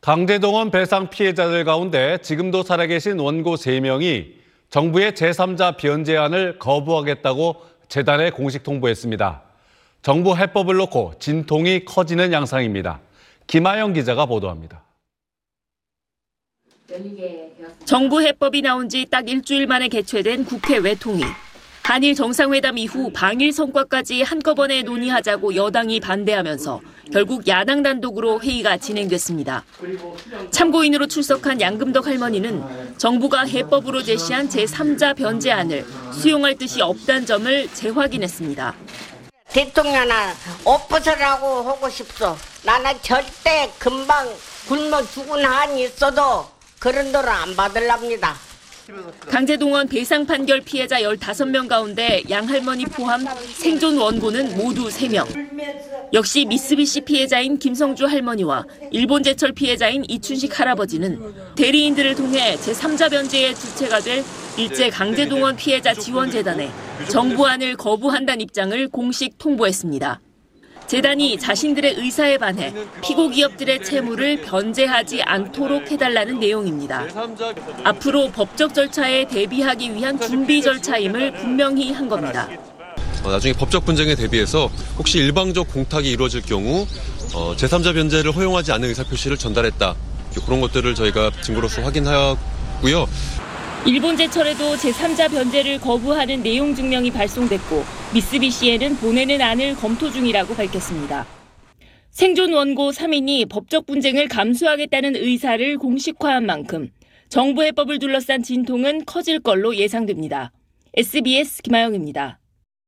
강제동원 배상 피해자들 가운데 지금도 살아계신 원고 3명이 정부의 제3자 변제안을 거부하겠다고 재단에 공식 통보했습니다. 정부 해법을 놓고 진통이 커지는 양상입니다. 김아영 기자가 보도합니다. 정부 해법이 나온 지 딱 일주일 만에 개최된 국회 외통위. 한일 정상회담 이후 방일 성과까지 한꺼번에 논의하자고 여당이 반대하면서 결국 야당 단독으로 회의가 진행됐습니다. 참고인으로 출석한 양금덕 할머니는 정부가 해법으로 제시한 제3자 변제안을 수용할 뜻이 없다는 점을 재확인했습니다. 대통령아 옷 벗으라고 하고 싶소. 나는 절대 금방 굶어 죽은 한이 있어도 그런 돈을 안 받을랍니다. 강제동원 배상 판결 피해자 15명 가운데 양할머니 포함 생존 원고는 모두 3명. 역시 미쓰비시 피해자인 김성주 할머니와 일본제철 피해자인 이춘식 할아버지는 대리인들을 통해 제3자 변제의 주체가 될 일제 강제동원 피해자 지원재단에 정부안을 거부한다는 입장을 공식 통보했습니다. 재단이 자신들의 의사에 반해 피고 기업들의 채무를 변제하지 않도록 해달라는 내용입니다. 앞으로 법적 절차에 대비하기 위한 준비 절차임을 분명히 한 겁니다. 어, 나중에 법적 분쟁에 대비해서 혹시 일방적 공탁이 이루어질 경우 어, 제3자 변제를 허용하지 않는 의사표시를 전달했다. 그런 것들을 저희가 증거로서 확인하고요. 일본 제철에도 제3자 변제를 거부하는 내용 증명이 발송됐고 미쓰비시에는 보내는 안을 검토 중이라고 밝혔습니다. 생존 원고 3인이 법적 분쟁을 감수하겠다는 의사를 공식화한 만큼 정부 해법을 둘러싼 진통은 커질 걸로 예상됩니다. SBS 김아영입니다.